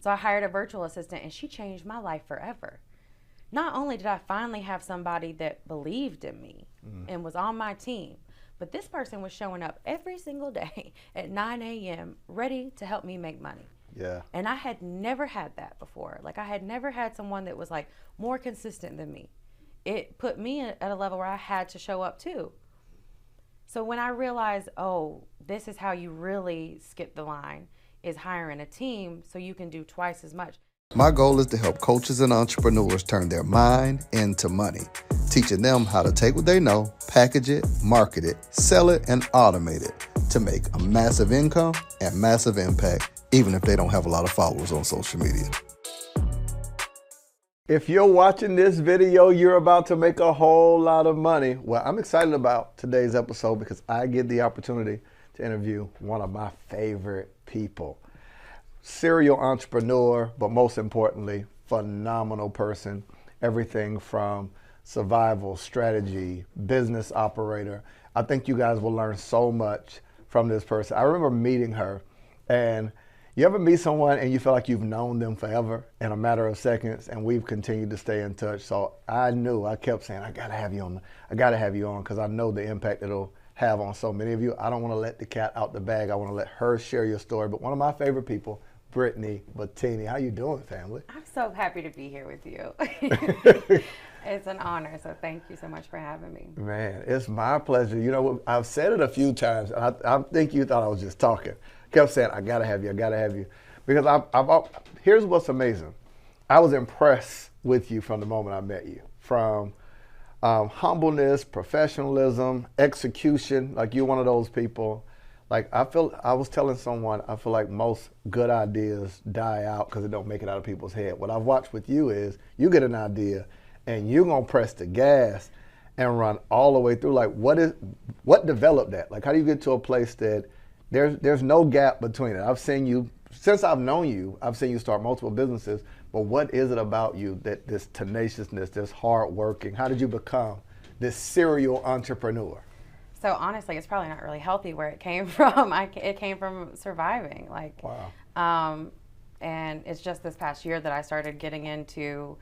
So I hired a virtual assistant and she changed my life forever. Not only did I finally have somebody that believed in me mm-hmm. and was on my team, but this person was showing up every single day at 9 a.m. ready to help me make money. Yeah. And I had never had that before. Like I had never had someone that was like more consistent than me. It put me at a level where I had to show up too. So when I realized, oh, this is how you really skip the line is hiring a team so you can do twice as much. My goal is to help coaches and entrepreneurs turn their mind into money, teaching them how to take what they know, package it, market it, sell it, and automate it to make a massive income and massive impact, even if they don't have a lot of followers on social media. If you're watching this video, you're about to make a whole lot of money. Well, I'm excited about today's episode because I get the opportunity to interview one of my favorite people serial entrepreneur, but most importantly, phenomenal person. Everything from survival, strategy, business operator. I think you guys will learn so much from this person. I remember meeting her, and you ever meet someone and you feel like you've known them forever in a matter of seconds, and we've continued to stay in touch. So I knew, I kept saying, I gotta have you on, I gotta have you on, because I know the impact it'll have on so many of you. I don't want to let the cat out the bag. I want to let her share your story. But one of my favorite people, Brittany Bettini. How you doing, family? I'm so happy to be here with you. it's an honor, so thank you so much for having me. Man, it's my pleasure. You know, I've said it a few times. I, I think you thought I was just talking. Kept saying, I gotta have you, I gotta have you. Because I've, I've, here's what's amazing. I was impressed with you from the moment I met you. From um, humbleness, professionalism, execution. Like you're one of those people. Like I feel, I was telling someone, I feel like most good ideas die out because it don't make it out of people's head. What I've watched with you is you get an idea, and you're gonna press the gas and run all the way through. Like what is, what developed that? Like how do you get to a place that there's there's no gap between it? I've seen you since I've known you. I've seen you start multiple businesses. But what is it about you that this tenaciousness, this hard working? How did you become this serial entrepreneur? So honestly, it's probably not really healthy where it came from. I, it came from surviving, like, Wow. um, and it's just this past year that I started getting into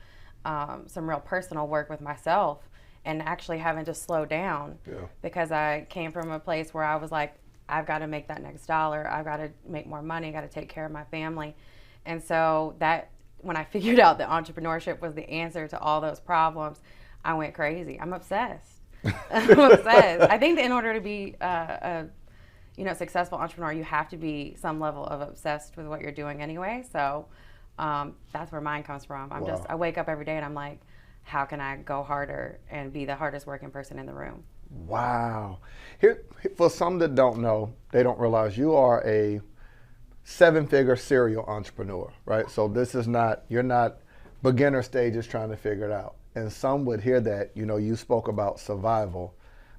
um, some real personal work with myself and actually having to slow down Yeah. because I came from a place where I was like, I've got to make that next dollar. I've got to make more money. I've Got to take care of my family, and so that when I figured out that entrepreneurship was the answer to all those problems, I went crazy. I'm obsessed. I'm obsessed. I think that in order to be uh, a you know successful entrepreneur, you have to be some level of obsessed with what you're doing anyway. So um, that's where mine comes from. I'm just I wake up every day and I'm like, how can I go harder and be the hardest working person in the room? Wow. Here, for some that don't know, they don't realize you are a seven-figure serial entrepreneur, right? So this is not you're not beginner stages trying to figure it out. And some would hear that, you know, you spoke about survival,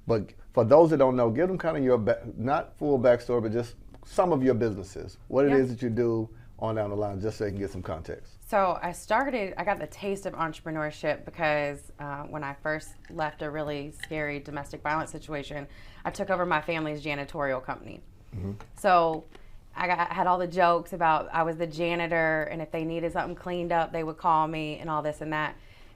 but for those that don't know, give them kind of your not full backstory, but just some of your businesses, what it Yeah. is that you do on down the line, just so they can get some context. So I started, I got the taste of entrepreneurship because uh, when I first left a really scary domestic violence situation, I took over my family's janitorial company. So I, got, I had all the jokes about I was the janitor, and if they needed something cleaned up, they would call me, and all this and that.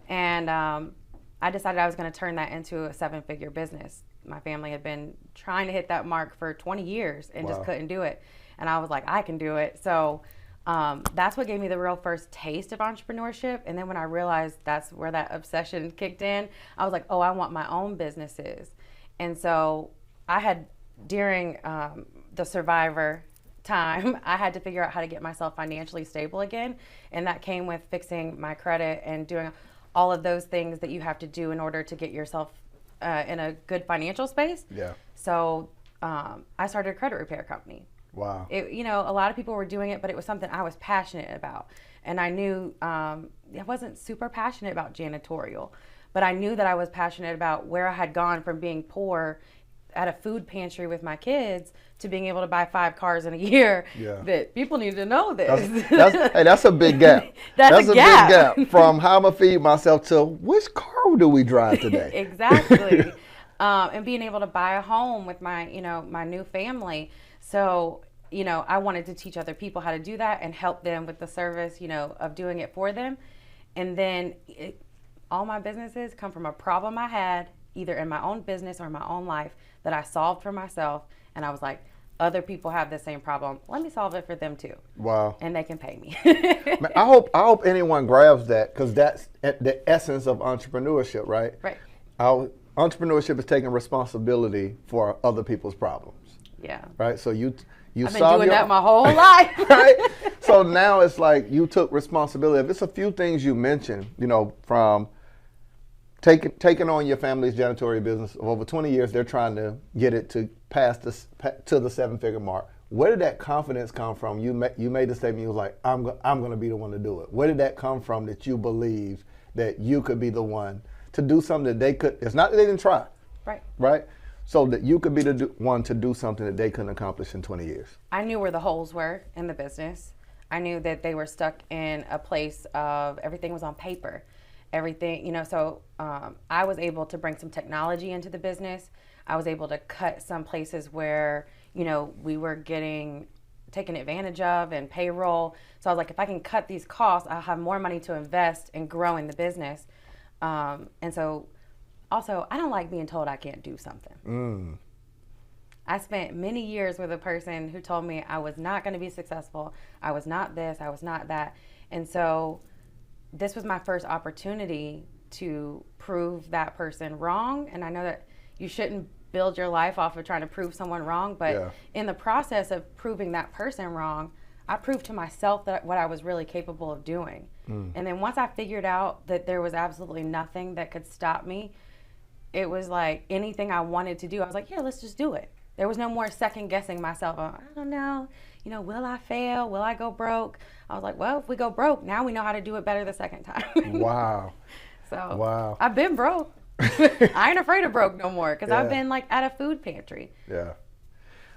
And um, I decided I was going to turn that into a seven figure business. My family had been trying to hit that mark for 20 years and Wow. just couldn't do it. And I was like, I can do it. So um, that's what gave me the real first taste of entrepreneurship. And then when I realized that's where that obsession kicked in, I was like, oh, I want my own businesses. And so I had, during um, the survivor time, I had to figure out how to get myself financially stable again. And that came with fixing my credit and doing all of those things that you have to do in order to get yourself uh, in a good financial space. Yeah. So um, I started a credit repair company Wow. it, you know, a lot of people were doing it, but it was something I was passionate about. And I knew um, I wasn't super passionate about janitorial, but I knew that I was passionate about where I had gone from being poor at a food pantry with my kids to being able to buy five cars in a year. Yeah. That people need to know this. That's, that's, hey, that's a big gap. That's a gap. big gap from how I'm gonna feed myself to which car do we drive today? exactly um, and being able to buy a home with my you know my new family so you know, I wanted to teach other people how to do that and help them with the service, you know, of doing it for them. And then it, all my businesses come from a problem I had either in my own business or my own life that I solved for myself. And I was like, other people have the same problem. Let me solve it for them too. Wow. And they can pay me. Man, I hope I hope anyone grabs that because that's the essence of entrepreneurship, right? Right. Our entrepreneurship is taking responsibility for other people's problems, yeah. right? So you you I've been doing your that my whole life. right? So now it's like you took responsibility. If it's a few things you mentioned, you know, from taking taking on your family's janitorial business of over 20 years, they're trying to get it to pass this to the seven figure mark. Where did that confidence come from? You ma- you made the statement. You was like, I'm go- I'm going to be the one to do it. Where did that come from? That you believed that you could be the one to do something that they could. It's not that they didn't try, right. right? So that you could be the do- one to do something that they couldn't accomplish in 20 years. I knew where the holes were in the business. I knew that they were stuck in a place of everything was on paper. Everything, you know, so um, I was able to bring some technology into the business. I was able to cut some places where, you know, we were getting taken advantage of and payroll. So I was like, if I can cut these costs, I'll have more money to invest in growing the business. Um, and so also, I don't like being told I can't do something. I spent many years with a person who told me I was not going to be successful. I was not this, I was not that. And so this was my first opportunity to prove that person wrong. And I know that you shouldn't build your life off of trying to prove someone wrong, but Yeah. in the process of proving that person wrong, I proved to myself that what I was really capable of doing. Hmm. And then once I figured out that there was absolutely nothing that could stop me, it was like anything I wanted to do, I was like, yeah, let's just do it. There was no more second guessing myself. I don't know, you know, will I fail? Will I go broke? I was like, well, if we go broke, now we know how to do it better the second time. Wow. so Wow. I've been broke. I ain't afraid of broke no more because I've been like at a food pantry. Yeah.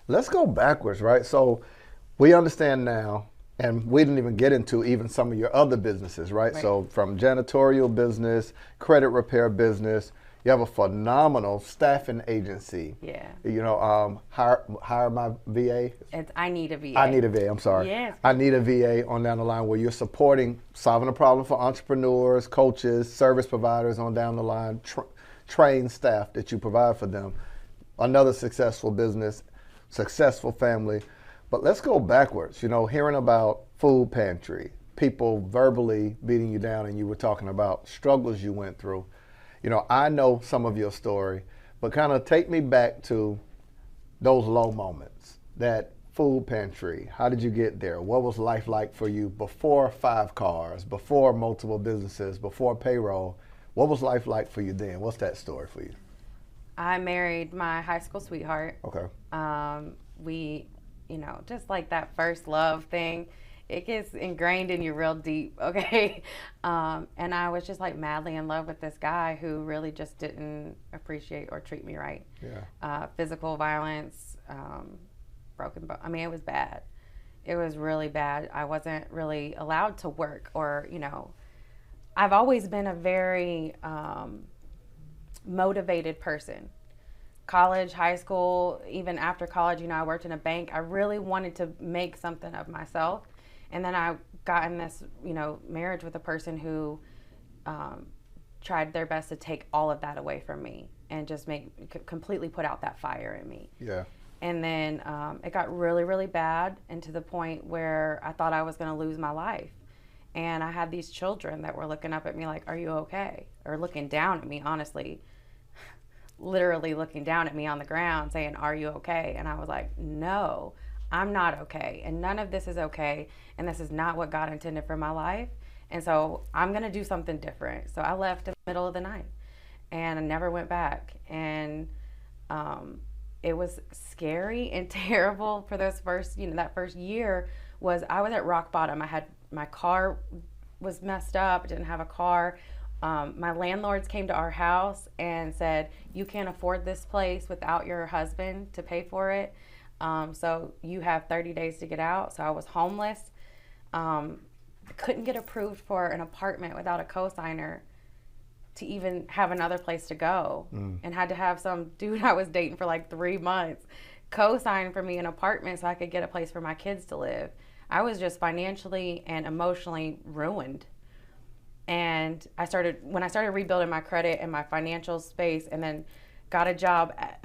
Let's go backwards, right? So we understand now, and we didn't even get into even some of your other businesses, right? Right. So from janitorial business, credit repair business, you have a phenomenal staffing agency. Yeah. You know, um, hire hire my VA. It's I need a VA. I need a VA. I'm sorry. Yes. I need a VA on down the line where you're supporting solving a problem for entrepreneurs, coaches, service providers on down the line, tra- trained staff that you provide for them. Another successful business, successful family. But let's go backwards. You know, hearing about food pantry, people verbally beating you down, and you were talking about struggles you went through. You know, I know some of your story, but kind of take me back to those low moments, that food pantry. How did you get there? What was life like for you before five cars, before multiple businesses, before payroll? What was life like for you then? What's that story for you? I married my high school sweetheart. Okay. um, we, you know, just like that first love thing, it gets ingrained in you real deep, okay? Um, and I was just like madly in love with this guy who really just didn't appreciate or treat me right. Yeah. Uh, physical violence, um, broken bone. I mean, it was bad. It was really bad. I wasn't really allowed to work or, you know, I've always been a very um, motivated person college, high school, even after college, you know, I worked in a bank. I really wanted to make something of myself. And then I got in this, you know, marriage with a person who um, tried their best to take all of that away from me and just make c- completely put out that fire in me. Yeah. And then um, it got really, really bad, and to the point where I thought I was going to lose my life. And I had these children that were looking up at me like, "Are you okay?" or looking down at me, honestly, literally looking down at me on the ground, saying, "Are you okay?" And I was like, "No, I'm not okay, and none of this is okay, and this is not what God intended for my life." And so I'm gonna do something different. So I left in the middle of the night, and I never went back. And um, it was scary and terrible for those first, you know, that first year was I was at rock bottom. I had my car was messed up. Didn't have a car. Um, my landlords came to our house and said, "You can't afford this place without your husband to pay for it. Um, so you have 30 days to get out." So I was homeless. Um, couldn't get approved for an apartment without a cosigner to even have another place to go and had to have some dude I was dating for like three months co-sign for me an apartment so I could get a place for my kids to live. I was just financially and emotionally ruined. And I started when I started rebuilding my credit and my financial space and then got a job at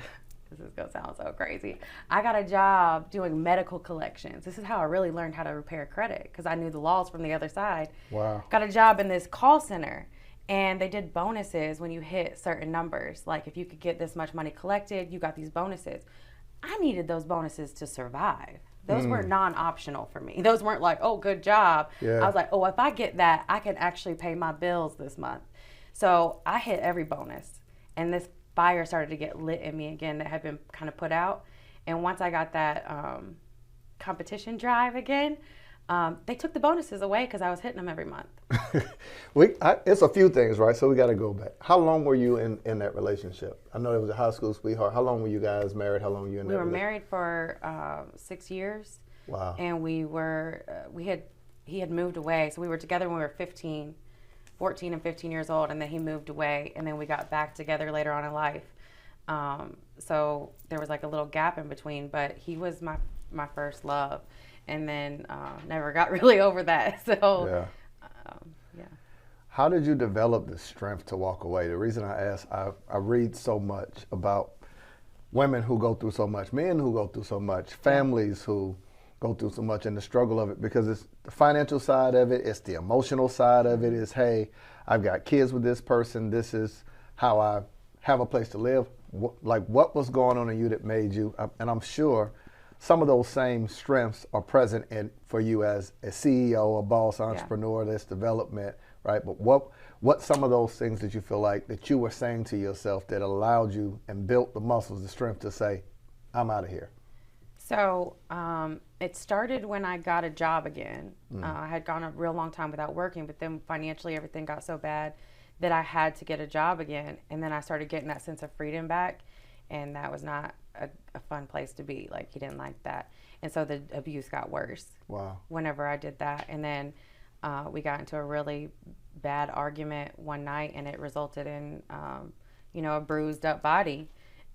this is gonna sound so crazy. I got a job doing medical collections. This is how I really learned how to repair credit because I knew the laws from the other side. Wow. Got a job in this call center and they did bonuses when you hit certain numbers. Like if you could get this much money collected, you got these bonuses. I needed those bonuses to survive. Those were hmm. non-optional for me. Those weren't like, "Oh, good job." Yeah. I was like, "Oh, if I get that, I can actually pay my bills this month." So I hit every bonus, and this fire started to get lit in me again that had been kind of put out. And once I got that um, competition drive again, um, they took the bonuses away because I was hitting them every month. we, I, it's a few things, right? So we got to go back. How long were you in, in that relationship? I know it was a high school sweetheart. How long were you guys married? How long were you in We were married for uh, six years. Wow. and we were uh, we had he had moved away so we were together when we were 15 14 and 15 years old and then he moved away and then we got back together later on in life um, so there was like a little gap in between but he was my my first love and then uh, never got really over that so Yeah. um, yeah How did you develop the strength to walk away? The reason I ask, I, I read so much about women who go through so much, men who go through so much, families who go through so much, and the struggle of it because it's the financial side of it, it's the emotional side of it. Is hey, I've got kids with this person. This is how I have a place to live. What, like what was going on in you that made you? uh, And I'm sure some of those same strengths are present in for you as a CEO, a boss, entrepreneur, this development, right? But what what some of those things that you feel like that you were saying to yourself that allowed you and built the muscles, the strength to say, I'm out of here. So um, it started when I got a job again. Uh, I had gone a real long time without working, but then financially everything got so bad that I had to get a job again. And then I started getting that sense of freedom back, and that was not a, a fun place to be. Like he didn't like that, and so the abuse got worse Wow. whenever I did that. And then uh, we got into a really bad argument one night, and it resulted in, um, you know, a bruised up body,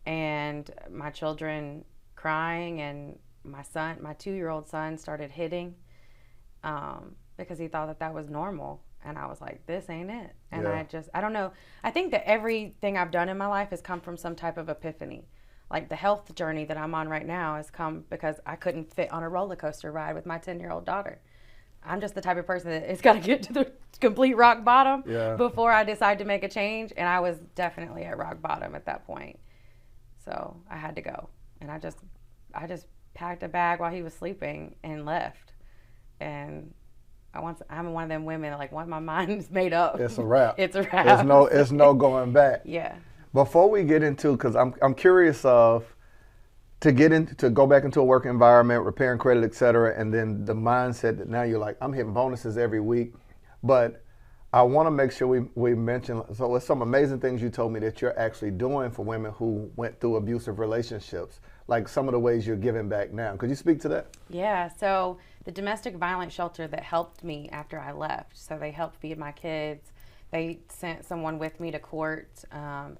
and my children crying, and my son, my two year old son, started hitting um, because he thought that that was normal. And I was like, this ain't it. And Yeah. I just, I don't know. I think that everything I've done in my life has come from some type of epiphany. Like the health journey that I'm on right now has come because I couldn't fit on a roller coaster ride with my 10 year old daughter. I'm just the type of person that it's got to get to the complete rock bottom Yeah. before I decide to make a change. And I was definitely at rock bottom at that point. So I had to go. And I just, I just packed a bag while he was sleeping and left. And I want, I'm one of them women like once my mind is made up, It's a wrap. it's a wrap. There's no it's no going back. yeah. Before we get into, because I'm I'm curious of to get into to go back into a work environment, repairing credit, et cetera, and then the mindset that now you're like I'm hitting bonuses every week, but I want to make sure we we mention so it's some amazing things you told me that you're actually doing for women who went through abusive relationships, like some of the ways you're giving back now. Could you speak to that? Yeah, so the domestic violence shelter that helped me after I left, so they helped feed my kids. They sent someone with me to court. Um,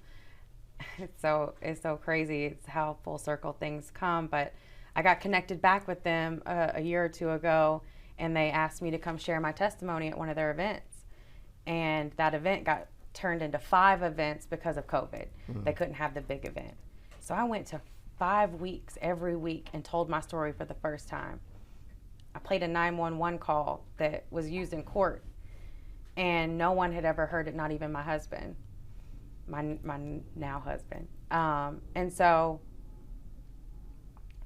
it's so it's so crazy. It's how full circle things come. But I got connected back with them uh, a year or two ago, and they asked me to come share my testimony at one of their events. And that event got turned into five events because of COVID. They couldn't have the big event. So I went to five weeks every week and told my story for the first time. I played a 911 call that was used in court, and no one had ever heard it, not even my husband, my, my now husband. Um, and so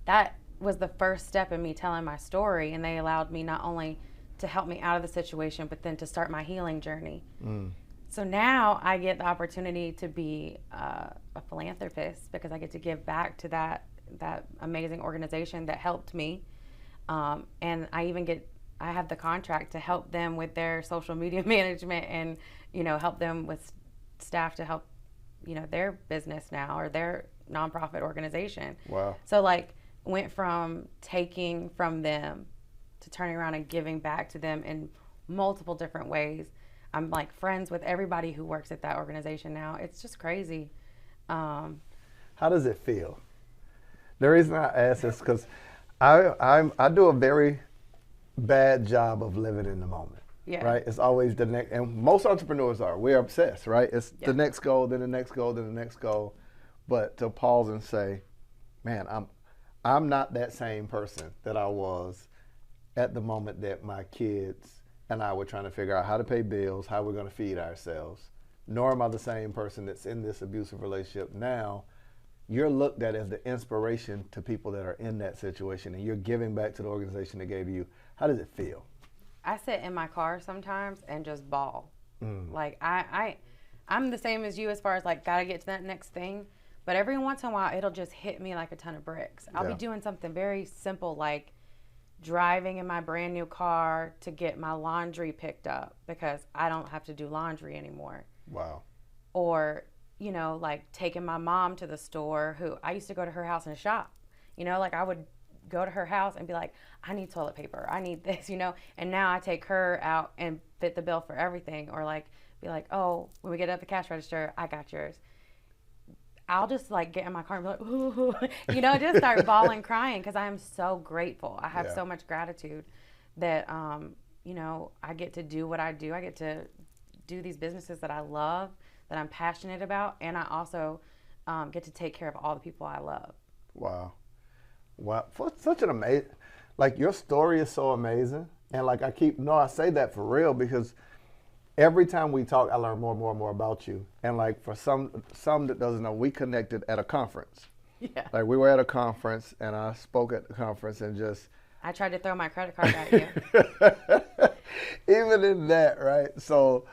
that was the first step in me telling my story, and they allowed me not only to help me out of the situation, but then to start my healing journey. So now I get the opportunity to be uh, a philanthropist because I get to give back to that that amazing organization that helped me, um, and I even get I have the contract to help them with their social media management and you know help them with staff to help you know their business now or their nonprofit organization. Wow. So like went from taking from them to turning around and giving back to them in multiple different ways. I'm like friends with everybody who works at that organization now. It's just crazy. Um, How does it feel? The reason I ask is because I I'm, I do a very bad job of living in the moment. Yeah. Right. It's always the next, and most entrepreneurs are. We're obsessed, right? It's Yeah. the next goal, then the next goal, then the next goal. But to pause and say, man, I'm I'm not that same person that I was at the moment that my kids and I were trying to figure out how to pay bills, how we're going to feed ourselves. Nor am I the same person that's in this abusive relationship now. You're looked at as the inspiration to people that are in that situation, and you're giving back to the organization that gave you. How does it feel? I sit in my car sometimes and just bawl. Mm. Like I, I, I'm the same as you as far as like gotta get to that next thing. But every once in a while, it'll just hit me like a ton of bricks. I'll Yeah. be doing something very simple like driving in my brand new car to get my laundry picked up because I don't have to do laundry anymore. Wow. or you know like taking my mom to the store who i used to go to her house and shop you know like i would go to her house and be like i need toilet paper i need this you know and now i take her out and fit the bill for everything or like be like oh when we get at the cash register i got yours I'll just like get in my car and be like, ooh, you know, just start bawling, crying because I am so grateful. I have Yeah. so much gratitude that, um, you know, I get to do what I do. I get to do these businesses that I love, that I'm passionate about, and I also um, get to take care of all the people I love. Wow. Wow. Such an amazing, like your story is so amazing. And like I keep, no, I say that for real because every time we talk, I learn more and more and more about you. And like for some, some that doesn't know, we connected at a conference. Yeah. Like we were at a conference and I spoke at the conference and just, I tried to throw my credit card at you. even in that, right? So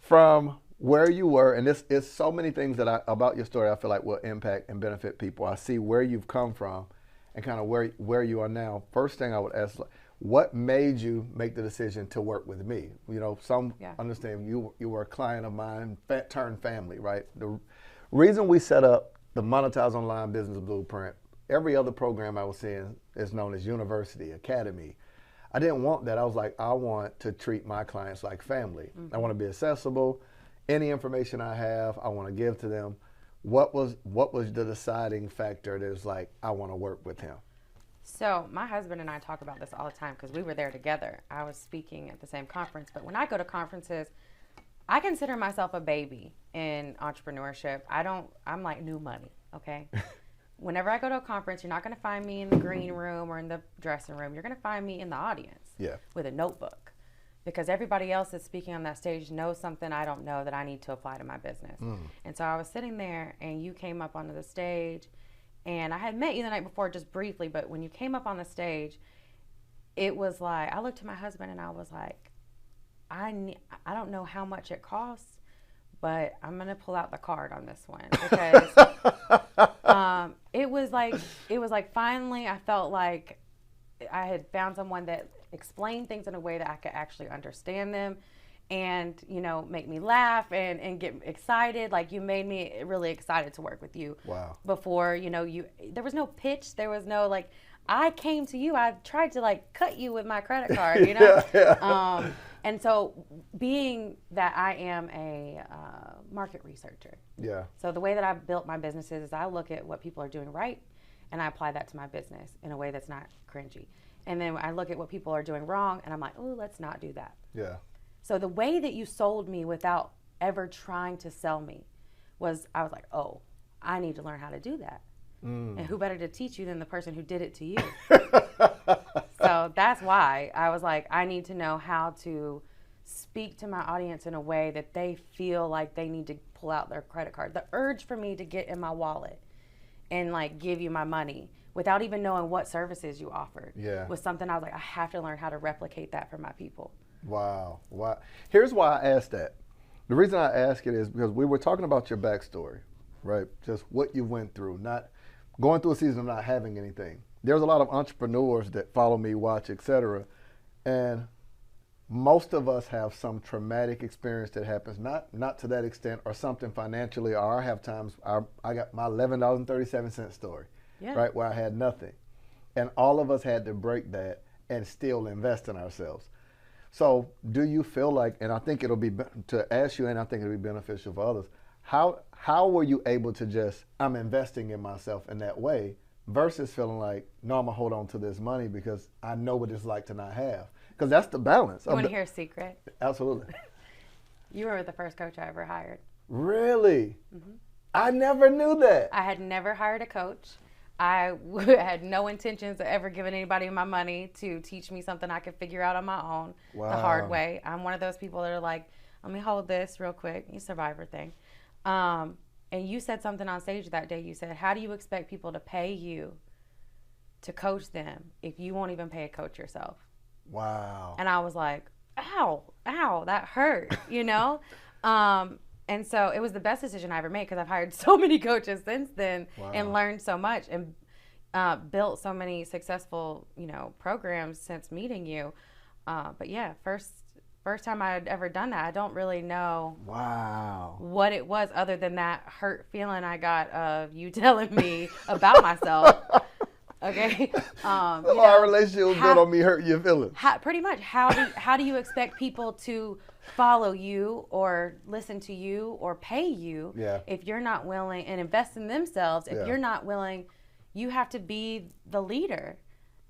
from where you were, and this is so many things that I about your story I feel like will impact and benefit people. I see where you've come from and kind of where where you are now. First thing I would ask like, what made you make the decision to work with me? You know, some Yeah. understand you you were a client of mine, fa- turned family, right? The reason we set up the Monetize Online Business Blueprint, every other program I was seeing is known as university, academy. I didn't want that. I was like, I want to treat my clients like family. Mm-hmm. I want to be accessible. Any information I have, I want to give to them. What was what was the deciding factor that was like, I want to work with him? So my husband and I talk about this all the time because we were there together. I was speaking at the same conference, but when I go to conferences, I consider myself a baby in entrepreneurship. I don't. I'm like new money. Okay. Whenever I go to a conference, you're not going to find me in the green room or in the dressing room. You're going to find me in the audience Yeah. with a notebook because everybody else that's speaking on that stage knows something I don't know that I need to apply to my business. Mm. And so I was sitting there and you came up onto the stage and I had met you the night before just briefly, but when you came up on the stage, it was like I looked at my husband and I was like, I ne- I don't know how much it costs, but I'm gonna pull out the card on this one because um, it was like it was like finally I felt like I had found someone that explained things in a way that I could actually understand them and you know make me laugh and, and get excited like you made me really excited to work with you Wow. before you know you there was no pitch there was no like i came to you i tried to like cut you with my credit card you know Yeah, um, and so being that i am a uh, market researcher Yeah. so the way that I've built my businesses is I look at what people are doing right and I apply that to my business in a way that's not cringy. And then I look at what people are doing wrong and I'm like, oh, let's not do that. Yeah. So the way that you sold me without ever trying to sell me was I was like, oh, I need to learn how to do that. And mm. who better to teach you than the person who did it to you? so that's why I was like, I need to know how to speak to my audience in a way that they feel like they need to pull out their credit card. The urge for me to get in my wallet and like give you my money without even knowing what services you offered Yeah. was something I was like, I have to learn how to replicate that for my people. Wow. Wow. Here's why I asked that. The reason I ask it is because we were talking about your backstory, right? Just what you went through, not going through a season of not having anything. There's a lot of entrepreneurs that follow me, watch, etc. And most of us have some traumatic experience that happens, not not to that extent, or something financially, or I have times I, I got my eleven dollars and thirty seven cent story, Yeah. right, where I had nothing, and all of us had to break that and still invest in ourselves. So, do you feel like, and I think it'll be to ask you, and I think it'll be beneficial for others. How how were you able to just I'm investing in myself in that way, versus feeling like, no, I'm gonna hold on to this money because I know what it's like to not have. Because that's the balance. You want to hear a secret? Absolutely. you were the first coach I ever hired. Really? Mm-hmm. I never knew that. I had never hired a coach. I had no intentions of ever giving anybody my money to teach me something I could figure out on my own wow. the hard way. I'm one of those people that are like, let me hold this real quick, you survivor thing. Um, and you said something on stage that day. You said, How do you expect people to pay you to coach them if you won't even pay a coach yourself? Wow. And I was like, Ow, ow, that hurt, you know? um, and so it was the best decision I ever made because I've hired so many coaches since then wow. and learned so much and uh, built so many successful, you know, programs since meeting you. Uh, but yeah, first first time I had ever done that. I don't really know wow what it was other than that hurt feeling I got of you telling me about myself. Okay. Um, know, Our relationship was built on me hurting your feelings. How, pretty much. How do how do you expect people to follow you or listen to you or pay you yeah. if you're not willing and invest in themselves if yeah. you're not willing you have to be the leader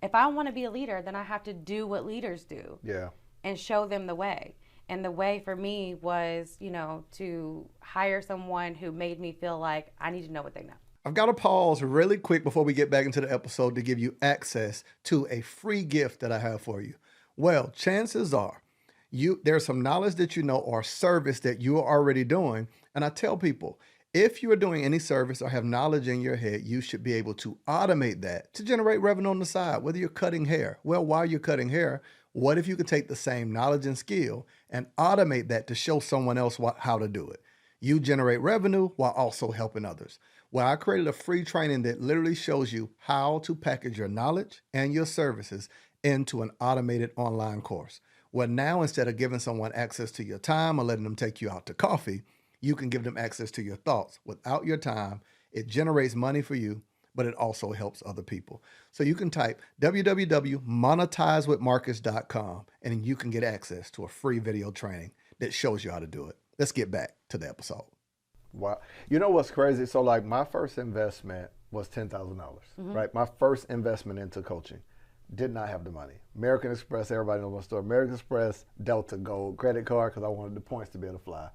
if i want to be a leader then i have to do what leaders do yeah and show them the way and the way for me was you know to hire someone who made me feel like i need to know what they know I've got to pause really quick before we get back into the episode to give you access to a free gift that I have for you. Well, chances are you there's some knowledge that you know or service that you are already doing. And i tell people if you are doing any service or have knowledge in your head you should be able to automate that to generate revenue on the side whether you're cutting hair. Well while you're cutting hair what if you could take the same knowledge and skill and automate that to show someone else what, how to do it? You generate revenue while also helping others. Well i created a free training that literally shows you how to package your knowledge and your services into an automated online course well, now instead of giving someone access to your time or letting them take you out to coffee, you can give them access to your thoughts. Without your time, it generates money for you, but it also helps other people. So you can type www.monetizewithmarcus.com and you can get access to a free video training that shows you how to do it. Let's get back to the episode. Wow. You know what's crazy? So, like, my first investment was $10,000, dollars mm-hmm. right? My first investment into coaching did not have the money. American Express, everybody knows my story. American Express, Delta Gold credit card because I wanted the points to be able to fly.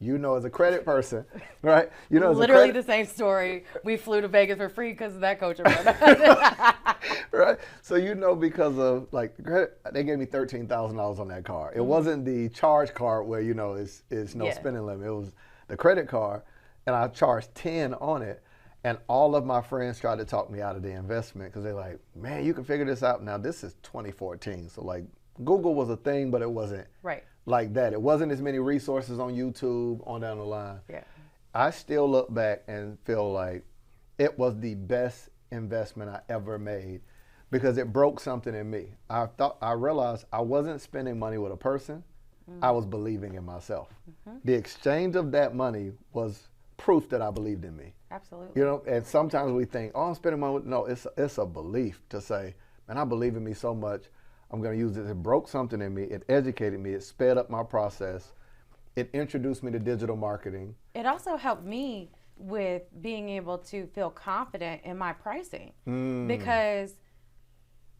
You know, as a credit person, right? You know, literally credit... the same story. We flew to Vegas for free because of that coach. right. So you know, because of like credit, they gave me thirteen thousand dollars on that card. It mm-hmm. wasn't the charge card where you know it's it's no yeah. spending limit. It was the credit card, and I charged ten on it and all of my friends tried to talk me out of the investment because they're like, man, you can figure this out. Now, this is 2014. So, like, Google was a thing, but it wasn't right. like that. It wasn't as many resources on YouTube on down the line. Yeah. I still look back and feel like it was the best investment I ever made because it broke something in me. I thought I realized I wasn't spending money with a person. Mm-hmm. I was believing in myself. Mm-hmm. The exchange of that money was proof that I believed in me. Absolutely. You know, and sometimes we think, oh, I'm spending money. No, it's it's a belief to say, man, I believe in me so much. I'm going to use it. It broke something in me. It educated me. It sped up my process. It introduced me to digital marketing. It also helped me with being able to feel confident in my pricing mm. because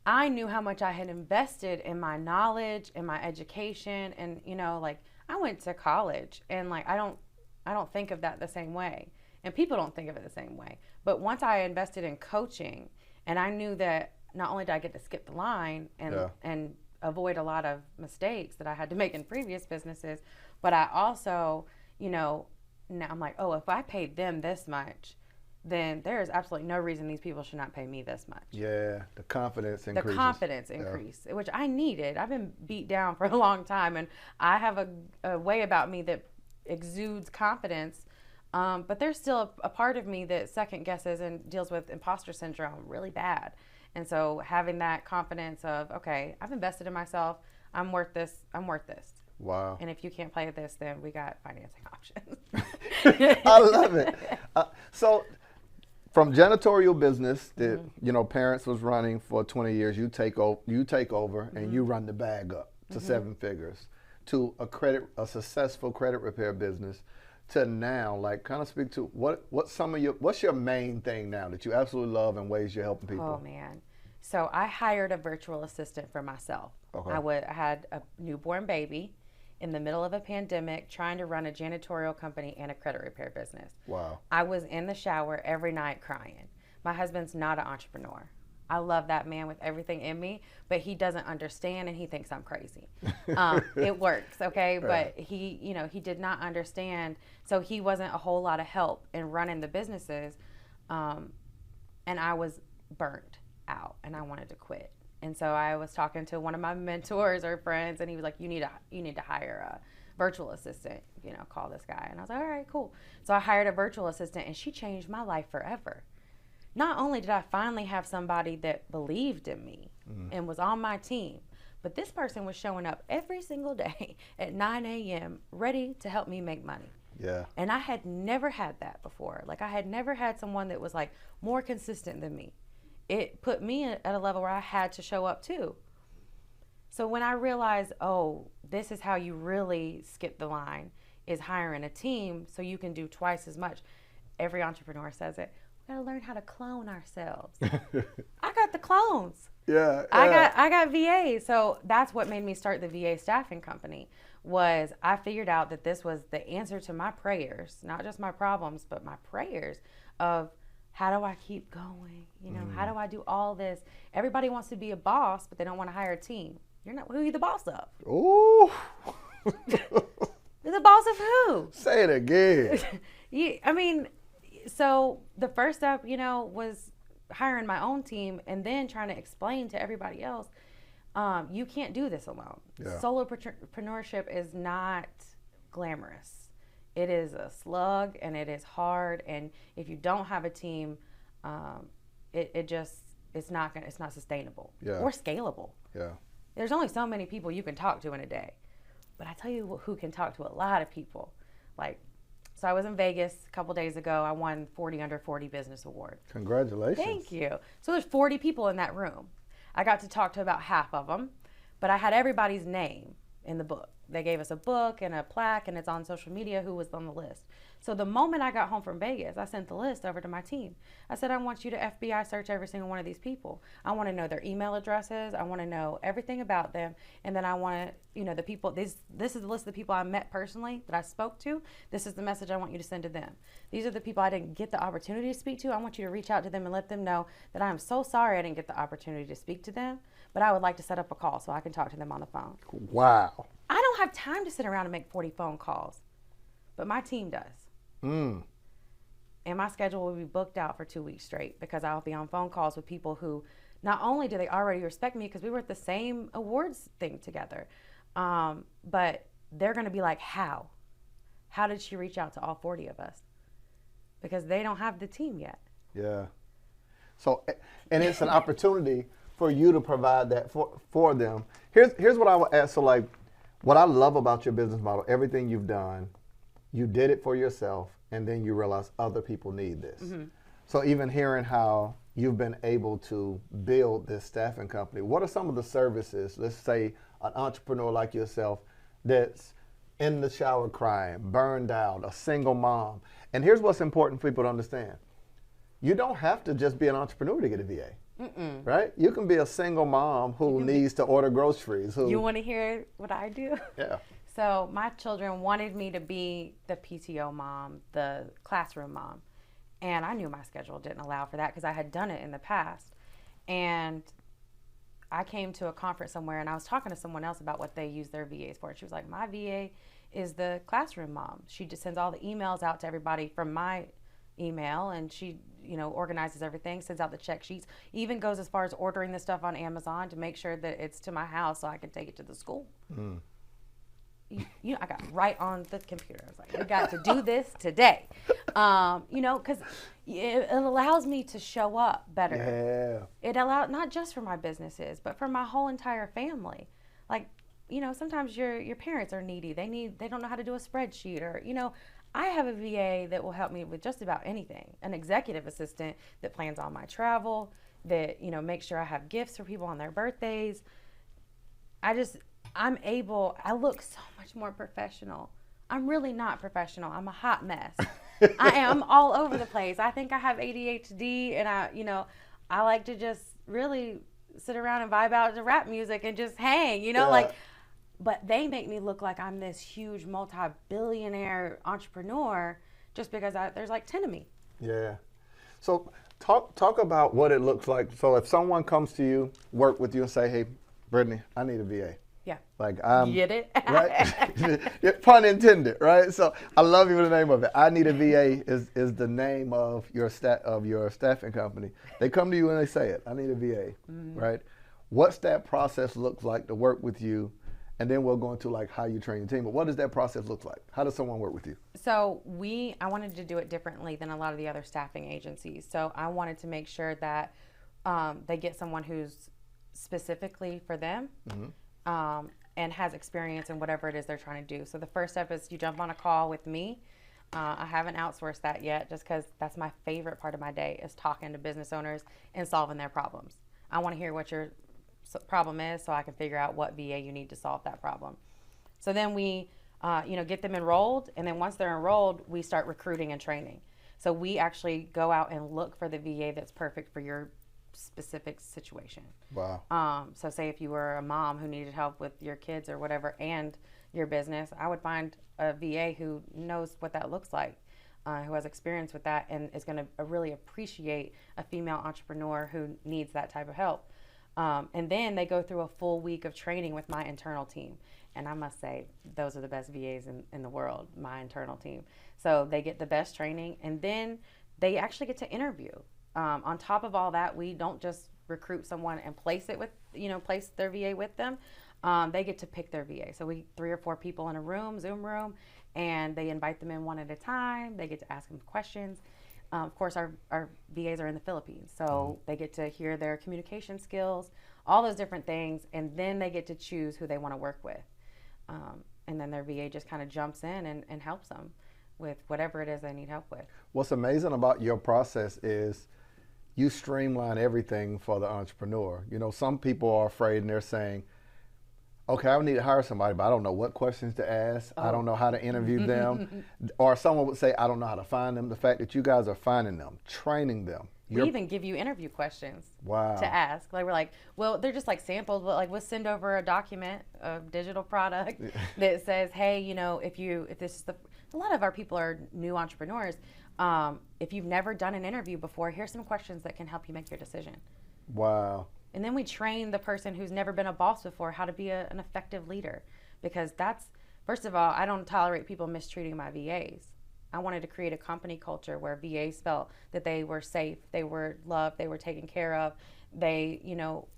I knew how much I had invested in my knowledge and my education and you know like I went to college and like I don't I don't think of that the same way and people don't think of it the same way. But once I invested in coaching, and I knew that not only did I get to skip the line and yeah. and avoid a lot of mistakes that I had to make in previous businesses, but I also, you know, now I'm like, oh, if I paid them this much, then there is absolutely no reason these people should not pay me this much. Yeah, the confidence increase. The confidence increase, yeah. which I needed. I've been beat down for a long time, and I have a, a way about me that exudes confidence um, but there's still a, a, part of me that second guesses and deals with imposter syndrome really bad. And so having that confidence of, okay, I've invested in myself. I'm worth this. I'm worth this. Wow. And if you can't play this, then we got financing options. I love it. Uh, so from janitorial business that mm-hmm. you know parents was running for 20 years, you take over, you take over, mm-hmm. and you run the bag up to mm-hmm. seven figures. To a credit, a successful credit repair business to now, like kind of speak to what what some of your what's your main thing now that you absolutely love and ways you're helping people. Oh man. So I hired a virtual assistant for myself. Okay. I would I had a newborn baby in the middle of a pandemic trying to run a janitorial company and a credit repair business. Wow. I was in the shower every night crying. My husband's not an entrepreneur. I love that man with everything in me, but he doesn't understand and he thinks I'm crazy. Um, it works, okay? Right. But he, you know, he did not understand. So he wasn't a whole lot of help in running the businesses. Um, and I was burnt out and I wanted to quit. And so I was talking to one of my mentors or friends and he was like, You need to you need to hire a virtual assistant, you know, call this guy. And I was like, All right, cool. So I hired a virtual assistant and she changed my life forever. Not only did I finally have somebody that believed in me mm-hmm. and was on my team, but this person was showing up every single day at 9 a.m. ready to help me make money. Yeah. And I had never had that before. Like I had never had someone that was like more consistent than me. It put me at a level where I had to show up too. So when I realized, oh, this is how you really skip the line is hiring a team so you can do twice as much. Every entrepreneur says it. We gotta learn how to clone ourselves. I got the clones. Yeah. I got I got VA. So that's what made me start the VA staffing company was I figured out that this was the answer to my prayers, not just my problems, but my prayers of how do I keep going? You know, how mm. do I do all this? Everybody wants to be a boss, but they don't want to hire a team. You're not who are you the boss of? Ooh. You're the boss of who? Say it again. you, I mean, so the first step, you know, was hiring my own team and then trying to explain to everybody else, um, you can't do this alone. Yeah. Solopreneurship is not glamorous. It is a slug and it is hard. And if you don't have a team, um, it, it just it's not gonna it's not sustainable Yeah. or scalable. yeah. There's only so many people you can talk to in a day. But I tell you who can talk to a lot of people. Like, so I was in Vegas a couple days ago. I won 40 under 40 business award. Congratulations. Thank you. So there's 40 people in that room. I got to talk to about half of them, but I had everybody's name in the book. They gave us a book and a plaque, and it's on social media who was on the list. So the moment I got home from Vegas, I sent the list over to my team. I said, I want you to FBI search every single one of these people. I want to know their email addresses. I want to know everything about them, and then I want to, you know, the people. This this is the list of the people I met personally that I spoke to. This is the message I want you to send to them. These are the people I didn't get the opportunity to speak to. I want you to reach out to them and let them know that I am so sorry I didn't get the opportunity to speak to them, but I would like to set up a call so I can talk to them on the phone. Wow. I don't have time to sit around and make 40 phone calls, but my team does. Mm. And my schedule will be booked out for two weeks straight because I'll be on phone calls with people who not only do they already respect me because we were at the same awards thing together, um, but they're going to be like, how? How did she reach out to all 40 of us? Because they don't have the team yet. Yeah. So, and it's an opportunity for you to provide that for, for them. Here's here's what I would ask. So, like, what I love about your business model, everything you've done, you did it for yourself, and then you realize other people need this. Mm-hmm. So, even hearing how you've been able to build this staffing company, what are some of the services? Let's say an entrepreneur like yourself that's in the shower crying, burned out, a single mom. And here's what's important for people to understand you don't have to just be an entrepreneur to get a VA. Right? You can be a single mom who needs to order groceries. Who, You want to hear what I do? yeah. So my children wanted me to be the PTO mom, the classroom mom. And I knew my schedule didn't allow for that because I had done it in the past. And I came to a conference somewhere and I was talking to someone else about what they use their VAs for. And she was like, My VA is the classroom mom. She just sends all the emails out to everybody from my email and she, you know, organizes everything, sends out the check sheets, even goes as far as ordering the stuff on Amazon to make sure that it's to my house so I can take it to the school hmm. You, you know, I got right on the computer. I was like, we got to do this today. Um, you know, because it, it allows me to show up better. Yeah. It allowed not just for my businesses, but for my whole entire family. Like, you know, sometimes your your parents are needy. They need they don't know how to do a spreadsheet or, you know, I have a VA that will help me with just about anything. An executive assistant that plans all my travel, that, you know, makes sure I have gifts for people on their birthdays. I just I'm able I look so much more professional I'm really not professional. I'm a hot mess. I am all over the place. I think I have ADHD and I, you know, I like to just really sit around and vibe out to rap music and just hang, you know, Yeah. like but they make me look like I'm this huge multi-billionaire entrepreneur just because I, there's like 10 of me. Yeah. So talk talk about what it looks like. So if someone comes to you, work with you, and say, "Hey, Brittany, I need a VA." Like I'm Get it? right? Pun intended, right? So I love even the name of it. I need a VA is is the name of your stat of your staffing company. They come to you and they say it. I need a VA, Mm-hmm. right? What's that process looks like to work with you, and then we'll go into like how you train your team. But what does that process look like? How does someone work with you? So we, I wanted to do it differently than a lot of the other staffing agencies. So I wanted to make sure that um, they get someone who's specifically for them um, and has experience in whatever it is they're trying to do. So the first step is you jump on a call with me. Uh, I haven't outsourced that yet, just because that's my favorite part of my day is talking to business owners and solving their problems. I want to hear what your problem is, so I can figure out what VA you need to solve that problem. So then we, uh, you know, get them enrolled, and then once they're enrolled, we start recruiting and training. So we actually go out and look for the VA that's perfect for your specific situation. Wow. Um, so say if you were a mom who needed help with your kids or whatever, and your business, I would find a VA who knows what that looks like, uh, who has experience with that, and is going to really appreciate a female entrepreneur who needs that type of help. Um, and then they go through a full week of training with my internal team. And I must say, those are the best VAs in, in the world, my internal team. So they get the best training, and then they actually get to interview. Um, on top of all that, we don't just recruit someone and place it with, you know, place their VA with them. Um, they get to pick their VA. So we three or four people in a room, Zoom room, and they invite them in one at a time. They get to ask them questions. Um, of course, our, our VAs are in the Philippines, so they get to hear their communication skills, all those different things, and then they get to choose who they want to work with. Um, and then their VA just kind of jumps in and, and helps them with whatever it is they need help with. What's amazing about your process is you streamline everything for the entrepreneur. You know, some people are afraid and they're saying, okay, I need to hire somebody, but I don't know what questions to ask. I don't oh. know how to interview them. or someone would say, I don't know how to find them. The fact that you guys are finding them, training them. We You're, even give you interview questions wow. to ask. Like we're like, well, they're just like samples, but like we'll send over a document, a digital product that says, hey, you know, if you if this is the a lot of our people are new entrepreneurs. Um, if you've never done an interview before, here's some questions that can help you make your decision. Wow. And then we train the person who's never been a boss before how to be a, an effective leader. Because that's, first of all, I don't tolerate people mistreating my VAs. I wanted to create a company culture where VAs felt that they were safe, they were loved, they were taken care of. They, you know,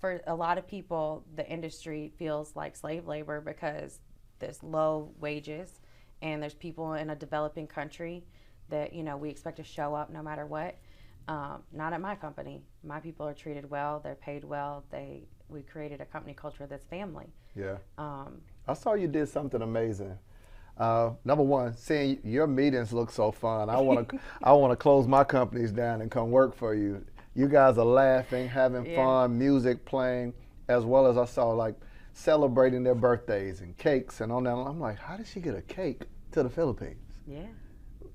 for a lot of people, the industry feels like slave labor because there's low wages and there's people in a developing country that, you know, we expect to show up no matter what. Um, not at my company. My people are treated well. They're paid well. They we created a company culture that's family. Yeah. Um, I saw you did something amazing. Uh, number one, seeing your meetings look so fun. I want to, I want to close my companies down and come work for you. You guys are laughing, having Yeah. fun, music playing, as well as I saw like celebrating their birthdays and cakes and on that. I'm like, how did she get a cake to the Philippines? yeah.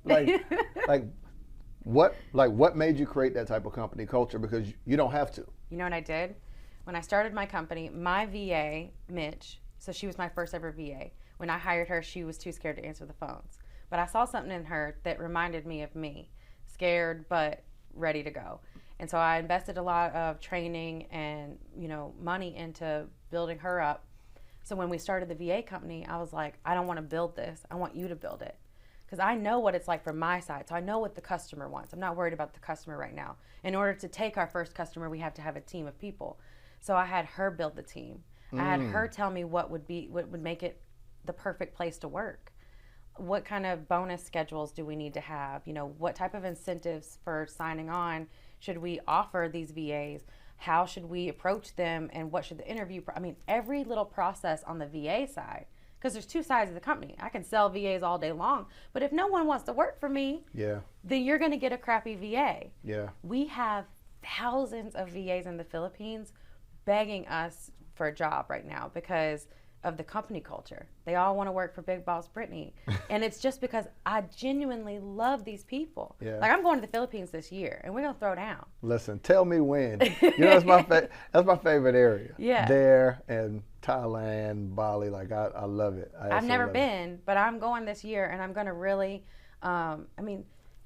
Like, like what, like what made you create that type of company culture? Because you, you don't have to. You know what I did? When I started my company, my VA, Mitch, so she was my first ever VA. When I hired her, she was too scared to answer the phones. But I saw something in her that reminded me of me, scared but ready to go. And so I invested a lot of training and, you know, money into building her up. So when we started the VA company, I was like, I don't want to build this. I want you to build it. Because I know what it's like from my side. So I know what the customer wants. I'm not worried about the customer right now. In order to take our first customer, we have to have a team of people. So I had her build the team. I had her mm. tell me what would be what would make it the perfect place to work. What kind of bonus schedules do we need to have? You know, what type of incentives for signing on should we offer these VAs? How should we approach them and what should the interview pro- I mean, every little process on the VA side because there's two sides of the company. I can sell VAs all day long, but if no one wants to work for me, Yeah. then you're going to get a crappy VA. Yeah. We have thousands of VAs in the Philippines begging us for a job right now because of the company culture. They all want to work for Big Boss Brittany. and it's just because I genuinely love these people. Yeah. Like I'm going to the Philippines this year and we're going to throw down. Listen, tell me when. You know, that's my fa- that's my favorite area. Yeah. There and Thailand, Bali, like I, I love it. I I've never love it. been, but I'm going this year and I'm going to really um, I mean,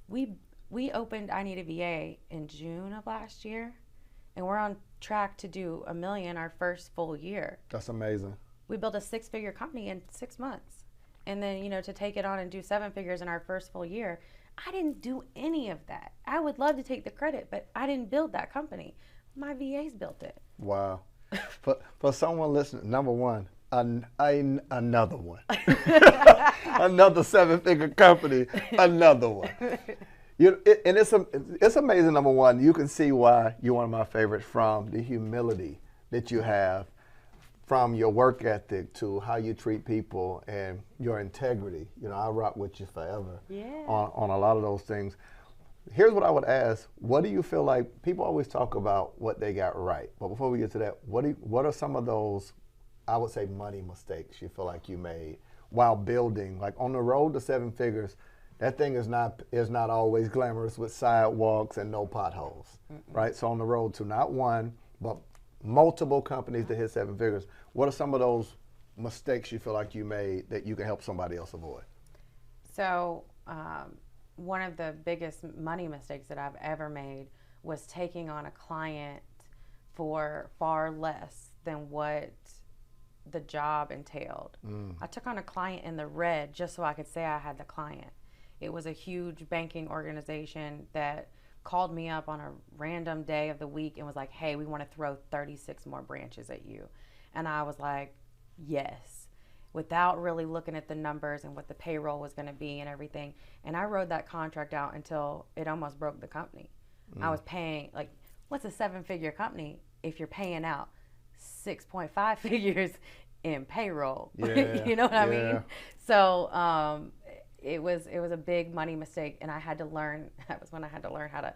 we we opened I Need a VA in June of last year and we're on track to do a million our first full year. That's amazing. We built a six figure company in six months. And then, you know, to take it on and do seven figures in our first full year, I didn't do any of that. I would love to take the credit, but I didn't build that company. My VAs built it. Wow. for for someone listening, number one, an, an, another one, another seven-figure company, another one. You, it, and it's it's amazing. Number one, you can see why you're one of my favorites from the humility that you have, from your work ethic to how you treat people and your integrity. You know, I rock with you forever Yeah. on, on a lot of those things. Here's what I would ask: What do you feel like people always talk about what they got right? But before we get to that, what do you, what are some of those, I would say, money mistakes you feel like you made while building, like on the road to seven figures? That thing is not is not always glamorous with sidewalks and no potholes, right? So on the road to not one but multiple companies to hit seven figures. What are some of those mistakes you feel like you made that you can help somebody else avoid? So, um, one of the biggest money mistakes that I've ever made was taking on a client for far less than what the job entailed. I took on a client in the red just so I could say I had the client. It was a huge banking organization that called me up on a random day of the week and was like, hey, we want to throw 36 more branches at you. And I was like, yes, without really looking at the numbers and what the payroll was going to be and everything. And I rode that contract out until it almost broke the company. I was paying, like, what's a seven figure company if you're paying out 6.5 figures in payroll? Yeah, you know what I mean? So, um, it was it was a big money mistake and I had to learn that was when I had to learn how to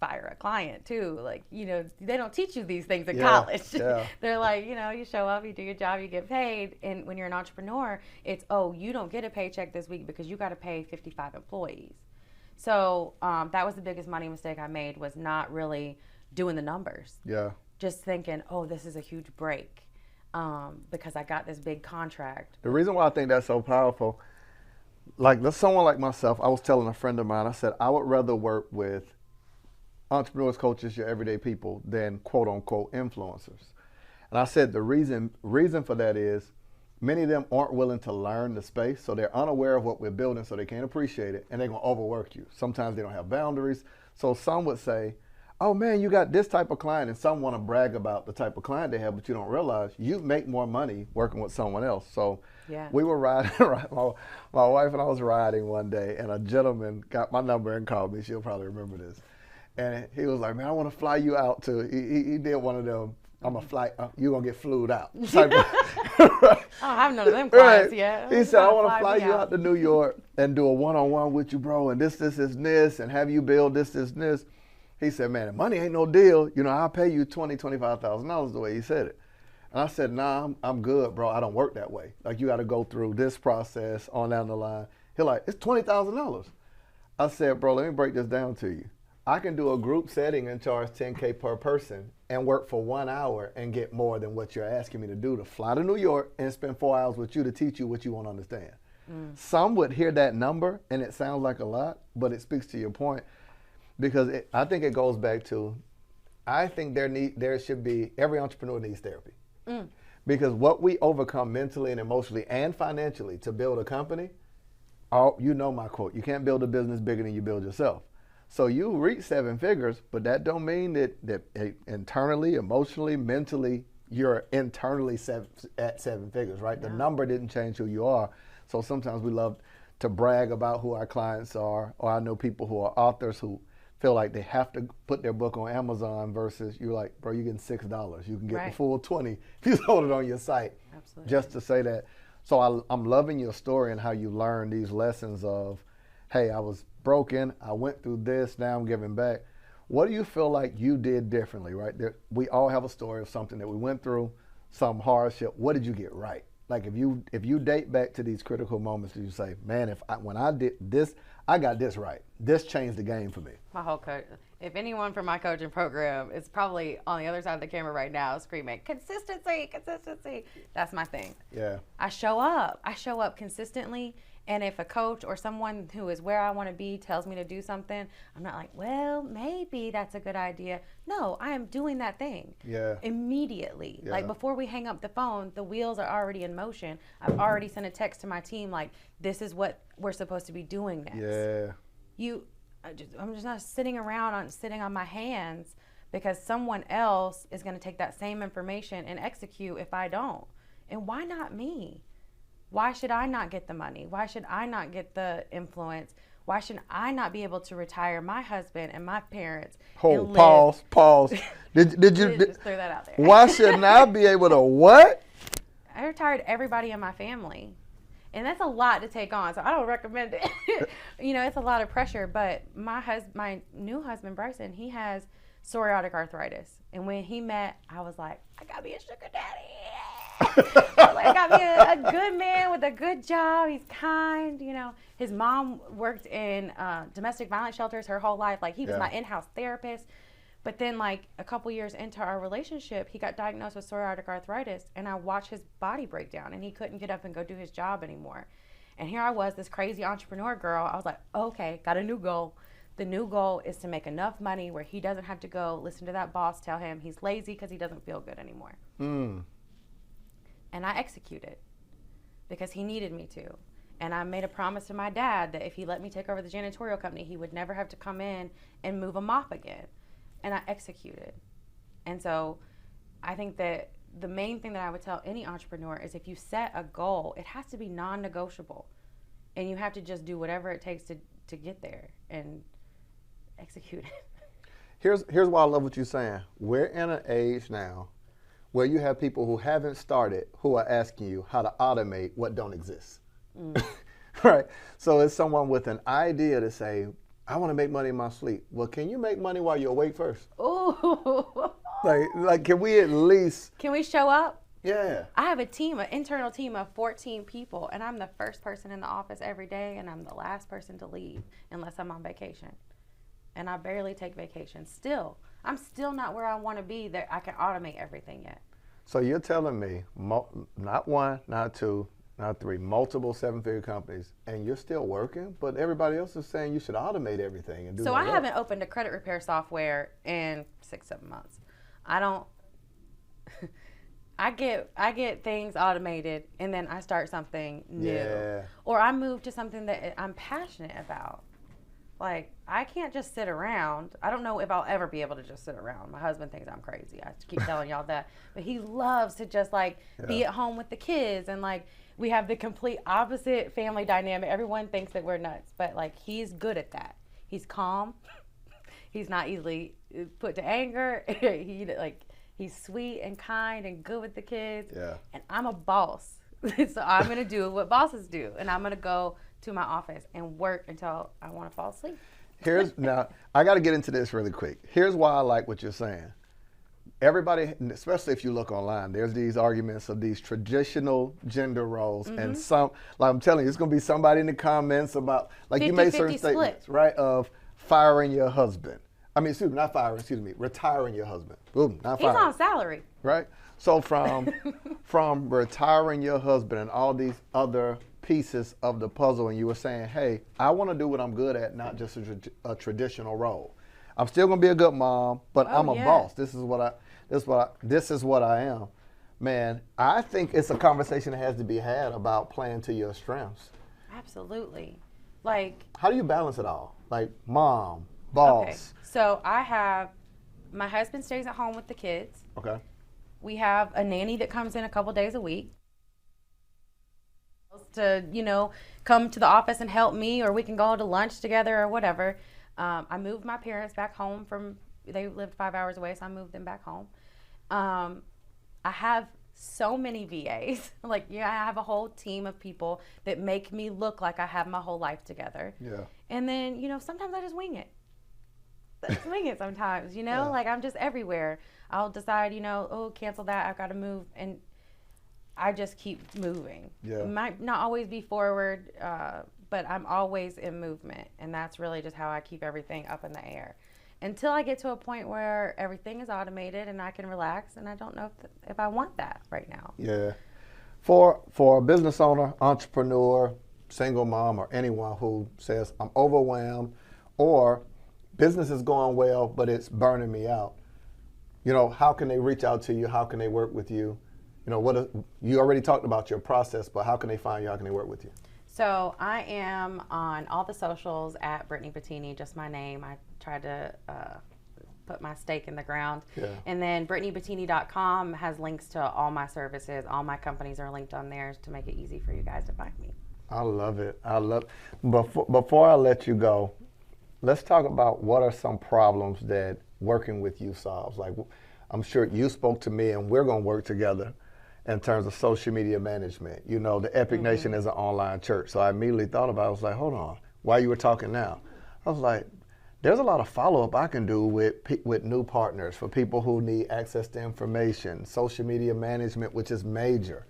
fire a client too. Like, you know, they don't teach you these things in Yeah, college. yeah. They're like, you know, you show up, you do your job, you get paid. And when you're an entrepreneur, it's, oh, you don't get a paycheck this week because you got to pay 55 employees. So um, that was the biggest money mistake I made was not really doing the numbers. Yeah. Just thinking, oh, this is a huge break um, because I got this big contract. The reason why I think that's so powerful, like there's someone like myself, I was telling a friend of mine, I said I would rather work with entrepreneurs, coaches, your everyday people than quote unquote influencers. And I said the reason reason for that is many of them aren't willing to learn the space, so they're unaware of what we're building, so they can't appreciate it, and they're gonna overwork you. Sometimes they don't have boundaries. So some would say, "Oh man, you got this type of client," and some want to brag about the type of client they have, but you don't realize you make more money working with someone else. So Yeah. we were riding. my, my wife and I was riding one day, and a gentleman got my number and called me. She'll probably remember this. And he was like, "Man, I want to fly you out to." He, he, he did one of them. I'm a flight. Uh, you gonna get flued out. type of- I don't have none of them clients Right. yet. He said, I want to fly me you out to New York and do a one on one with you, bro, and this, this, this, this, and have you build this, this, and this. He said, Man, money ain't no deal. You know, I'll pay you twenty, twenty-five thousand dollars the way he said it. And I said, Nah, I'm, I'm good, bro. I don't work that way. Like you got to go through this process on down the line. He like, it's twenty thousand dollars. I said, bro, let me break this down to you. I can do a group setting and charge 10K per person and work for one hour and get more than what you're asking me to do to fly to New York and spend four hours with you to teach you what you want to understand. Mm. Some would hear that number and it sounds like a lot, but it speaks to your point because it, I think it goes back to I think there need there should be every entrepreneur needs therapy. Mm. Because what we overcome mentally and emotionally and financially to build a company, all you know my quote, you can't build a business bigger than you build yourself. So you reach seven figures, but that don't mean that that internally, emotionally, mentally, you're internally seven, at seven figures, right? The number didn't change who you are. So sometimes we love to brag about who our clients are, or I know people who are authors who feel like they have to put their book on Amazon versus you're like, bro, you're getting six dollars. You can get the full twenty if you hold it on your site. Absolutely. Just to say that. So I, I'm loving your story and how you learned these lessons of, hey, I was broken. I went through this. Now I'm giving back. What do you feel like you did differently? Right there, we all have a story of something that we went through. some hardship, what did you get right? Like if you if you date back to these critical moments, do you say, man, if I, when I did this, I got this right. This changed the game for me. My whole coach. If anyone from my coaching program is probably on the other side of the camera right now screaming, consistency, consistency. That's my thing. Yeah. I show up. I show up consistently. And if a coach or someone who is where I want to be tells me to do something, I'm not like, well, maybe that's a good idea. No, I am doing that thing. Yeah. Immediately. Yeah. Like before we hang up the phone, the wheels are already in motion. I've already sent a text to my team like, this is what we're supposed to be doing next Yeah. you I just, i'm just not sitting around on sitting on my hands because someone else is going to take that same information and execute if i don't and why not me why should i not get the money why should i not get the influence why should i not be able to retire my husband and my parents Hold, and live- pause, pause. Did, did you? just Did, throw that out there why shouldn't I be able to what? I retired everybody in my family. And that's a lot to take on, so I don't recommend it. you know, it's a lot of pressure. But my hus- my new husband Bryson, he has psoriatic arthritis, and when he met, I was like, I gotta be a sugar daddy. I like, I gotta be a, a good man with a good job. He's kind. You know, his mom worked in uh, domestic violence shelters her whole life. Like he was Yeah. my in-house therapist. But then, like a couple years into our relationship, he got diagnosed with psoriatic arthritis, and I watched his body break down, and he couldn't get up and go do his job anymore. And here I was, this crazy entrepreneur girl. I was like, okay, got a new goal. The new goal is to make enough money where he doesn't have to go listen to that boss tell him he's lazy because he doesn't feel good anymore. Mm. And I executed because he needed me to. And I made a promise to my dad that if he let me take over the janitorial company, he would never have to come in and move a mop again. And I executed. And so I think that the main thing that I would tell any entrepreneur is if you set a goal, it has to be non negotiable. And you have to just do whatever it takes to, to get there and execute it. Here's here's why I love what you're saying. We're in an age now where you have people who haven't started who are asking you how to automate what don't exist. Mm. right? So it's someone with an idea to say, I want to make money in my sleep. Well, can you make money while you're awake first? Ooh. Like like can we at least Can we show up? Yeah. I have a team, an internal team of 14 people, and I'm the first person in the office every day, and I'm the last person to leave unless I'm on vacation. And I barely take vacation. Still, I'm still not where I want to be that I can automate everything yet. So you're telling me not one, not two, not three, multiple seven-figure companies, and you're still working, but everybody else is saying you should automate everything and do it. So I haven't opened a credit repair software in six, seven months. I don't. I get I get things automated, and then I start something new, Yeah. or I move to something that I'm passionate about. Like I can't just sit around. I don't know if I'll ever be able to just sit around. My husband thinks I'm crazy. I keep telling y'all that, but he loves to just like be at home with the kids and like we have the complete opposite family dynamic. Everyone thinks that we're nuts, but like he's good at that. He's calm. he's not easily uh, put to anger. he like he's sweet and kind and good with the kids. Yeah. And I'm a boss. so I'm going to do what bosses do and I'm going to go to my office and work until I want to fall asleep. Here's now I got to get into this really quick. Here's why I like what you're saying. Everybody, especially if you look online, there's these arguments of these traditional gender roles, Mm-hmm. and some, like I'm telling you, it's gonna be somebody in the comments about, like you made certain split. statements, right? Of firing your husband. I mean, excuse me, not firing, excuse me, retiring your husband. Boom, not firing. He's on salary. right? So from from retiring your husband and all these other pieces of the puzzle, and you were saying, "Hey, I want to do what I'm good at, not just a, tra- a traditional role. I'm still gonna be a good mom, but Oh, I'm a yeah. boss. This is what I this is what I, this is what I am." Man, I think it's a conversation that has to be had about playing to your strengths. Absolutely. Like How do you balance it all? Like mom, boss. Okay. So I have my husband stays at home with the kids. Okay. We have a nanny that comes in a couple days a week to, you know, come to the office and help me, or we can go to lunch together or whatever. Um, I moved my parents back home from, they lived five hours away, so I moved them back home. Um, I have so many VAs. like, yeah, I have a whole team of people that make me look like I have my whole life together. Yeah. And then, you know, sometimes I just wing it. swing it sometimes, you know? Yeah. Like I'm just everywhere. I'll decide, you know, oh, cancel that. I've got to move. And I just keep moving. Yeah. It might not always be forward, uh, but I'm always in movement. And that's really just how I keep everything up in the air until I get to a point where everything is automated and I can relax. And I don't know if, if I want that right now. Yeah. For for a business owner, entrepreneur, single mom, or anyone who says I'm overwhelmed, or business is going well but it's burning me out. You know, how can they reach out to you? How can they work with you? You know, what you already talked about your process, but how can they find you? How can they work with you? So I am on all the socials at Brittany Bettini, just my name. I tried to uh, put my stake in the ground. Yeah. And then BrittanyBettini.com has links to all my services. All my companies are linked on there to make it easy for you guys to find me. I love it. I love. Before before I let you go, let's talk about what are some problems that working with you solves. Like, I'm sure you spoke to me, and we're going to work together in terms of social media management. You know, the Epic Nation is an online church, so I immediately thought about. it. I was like, hold on, while you were talking now, I was like. There's a lot of follow up I can do with with new partners for people who need access to information, social media management, which is major.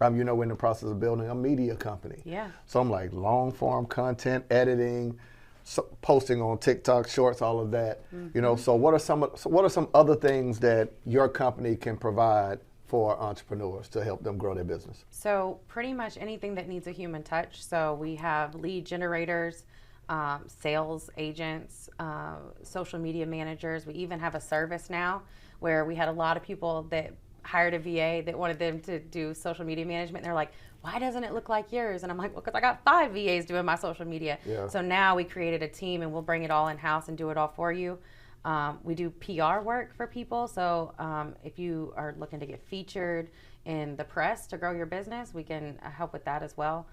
Um, you know, we're in the process of building a media company. Yeah. So I'm like long form content, editing, so posting on TikTok, Shorts, all of that. You know, so what are some so what are some other things that your company can provide for entrepreneurs to help them grow their business? So pretty much anything that needs a human touch. So we have lead generators, um, sales agents, uh, social media managers. We even have a service now where we had a lot of people that hired a VA that wanted them to do social media management. They're like, why doesn't it look like yours? And I'm like, well, because I got five VAs doing my social media. Yeah. So now we created a team and we'll bring it all in house and do it all for you. Um, we do PR work for people. So um, if you are looking to get featured in the press to grow your business, we can uh, help with that as well.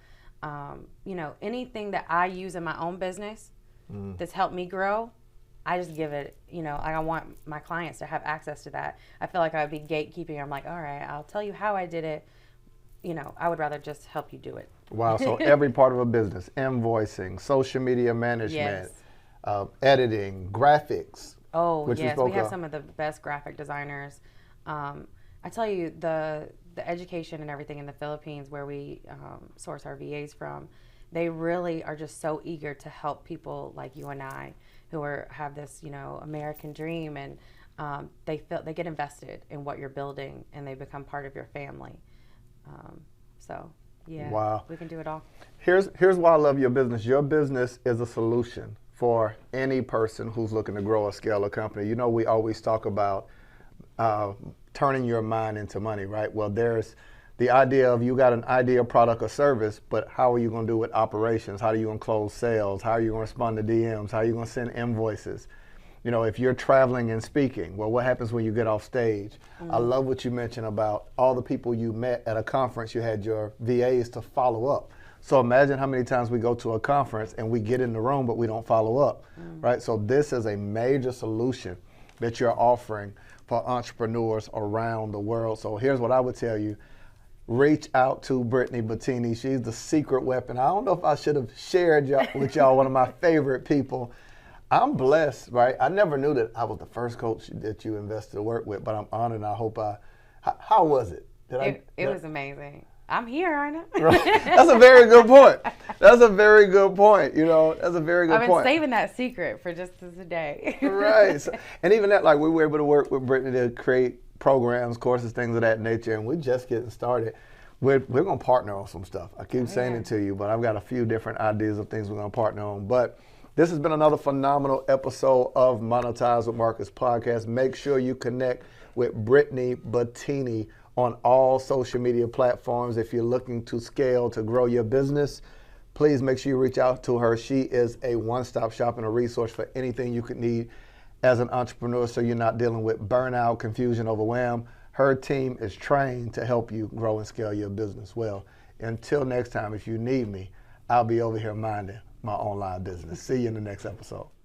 Um, you know, anything that I use in my own business that's helped me grow, I just give it, you know, I want my clients to have access to that. I feel like I would be gatekeeping. I'm like, all right, I'll tell you how I did it. You know, I would rather just help you do it. Wow. So every part of a business, invoicing, social media management, Yes. uh, editing, graphics. Oh yes, we have some of the best graphic designers. Um, I tell you the the education and everything in the Philippines, where we um, source our VAs from, they really are just so eager to help people like you and I, who are have this you know American dream, and um, they feel they get invested in what you're building, and they become part of your family. Um, so yeah, Wow. we can do it all. Here's here's why I love your business. Your business is a solution for any person who's looking to grow or scale a company. You know, we always talk about uh, turning your mind into money, right? Well, there's the idea of you got an idea, product, or service, but how are you going to do it? Operations? How are you going to close sales? How are you going to respond to DMs? How are you going to send invoices? You know, if you're traveling and speaking, well, what happens when you get off stage? I love what you mentioned about all the people you met at a conference. You had your VAs to follow up. So imagine how many times we go to a conference and we get in the room, but we don't follow up, mm. right? So this is a major solution that you're offering for entrepreneurs around the world. So here's what I would tell you. Reach out to Brittany Bettini. She's the secret weapon. I don't know if I should have shared y'all, with y'all one of my favorite people. I'm blessed, right? I never knew that I was the first coach that you invested to work with, but I'm honored. And I hope I. How, how was it? Did It, it did was amazing. I'm here, aren't I? Right. That's a very good point. That's a very good point. You know, that's a very good point. I've been point. saving that secret for just today. right. So- and even that, like we were able to work with Brittany to create programs, courses, things of that nature, and we're just getting started. We're, we're going to partner on some stuff. I keep oh, saying yeah. it to you, but I've got a few different ideas of things we're going to partner on. But this has been another phenomenal episode of Monetize with Marcus podcast. Make sure you connect with Brittany Bettini on all social media platforms if you're looking to scale to grow your business please make sure you reach out to her. She is a one stop shop and a resource for anything you could need as an entrepreneur so you're not dealing with burnout, confusion, overwhelm. Her team is trained to help you grow and scale your business well. Until next time, if you need me, I'll be over here minding my online business. See you in the next episode.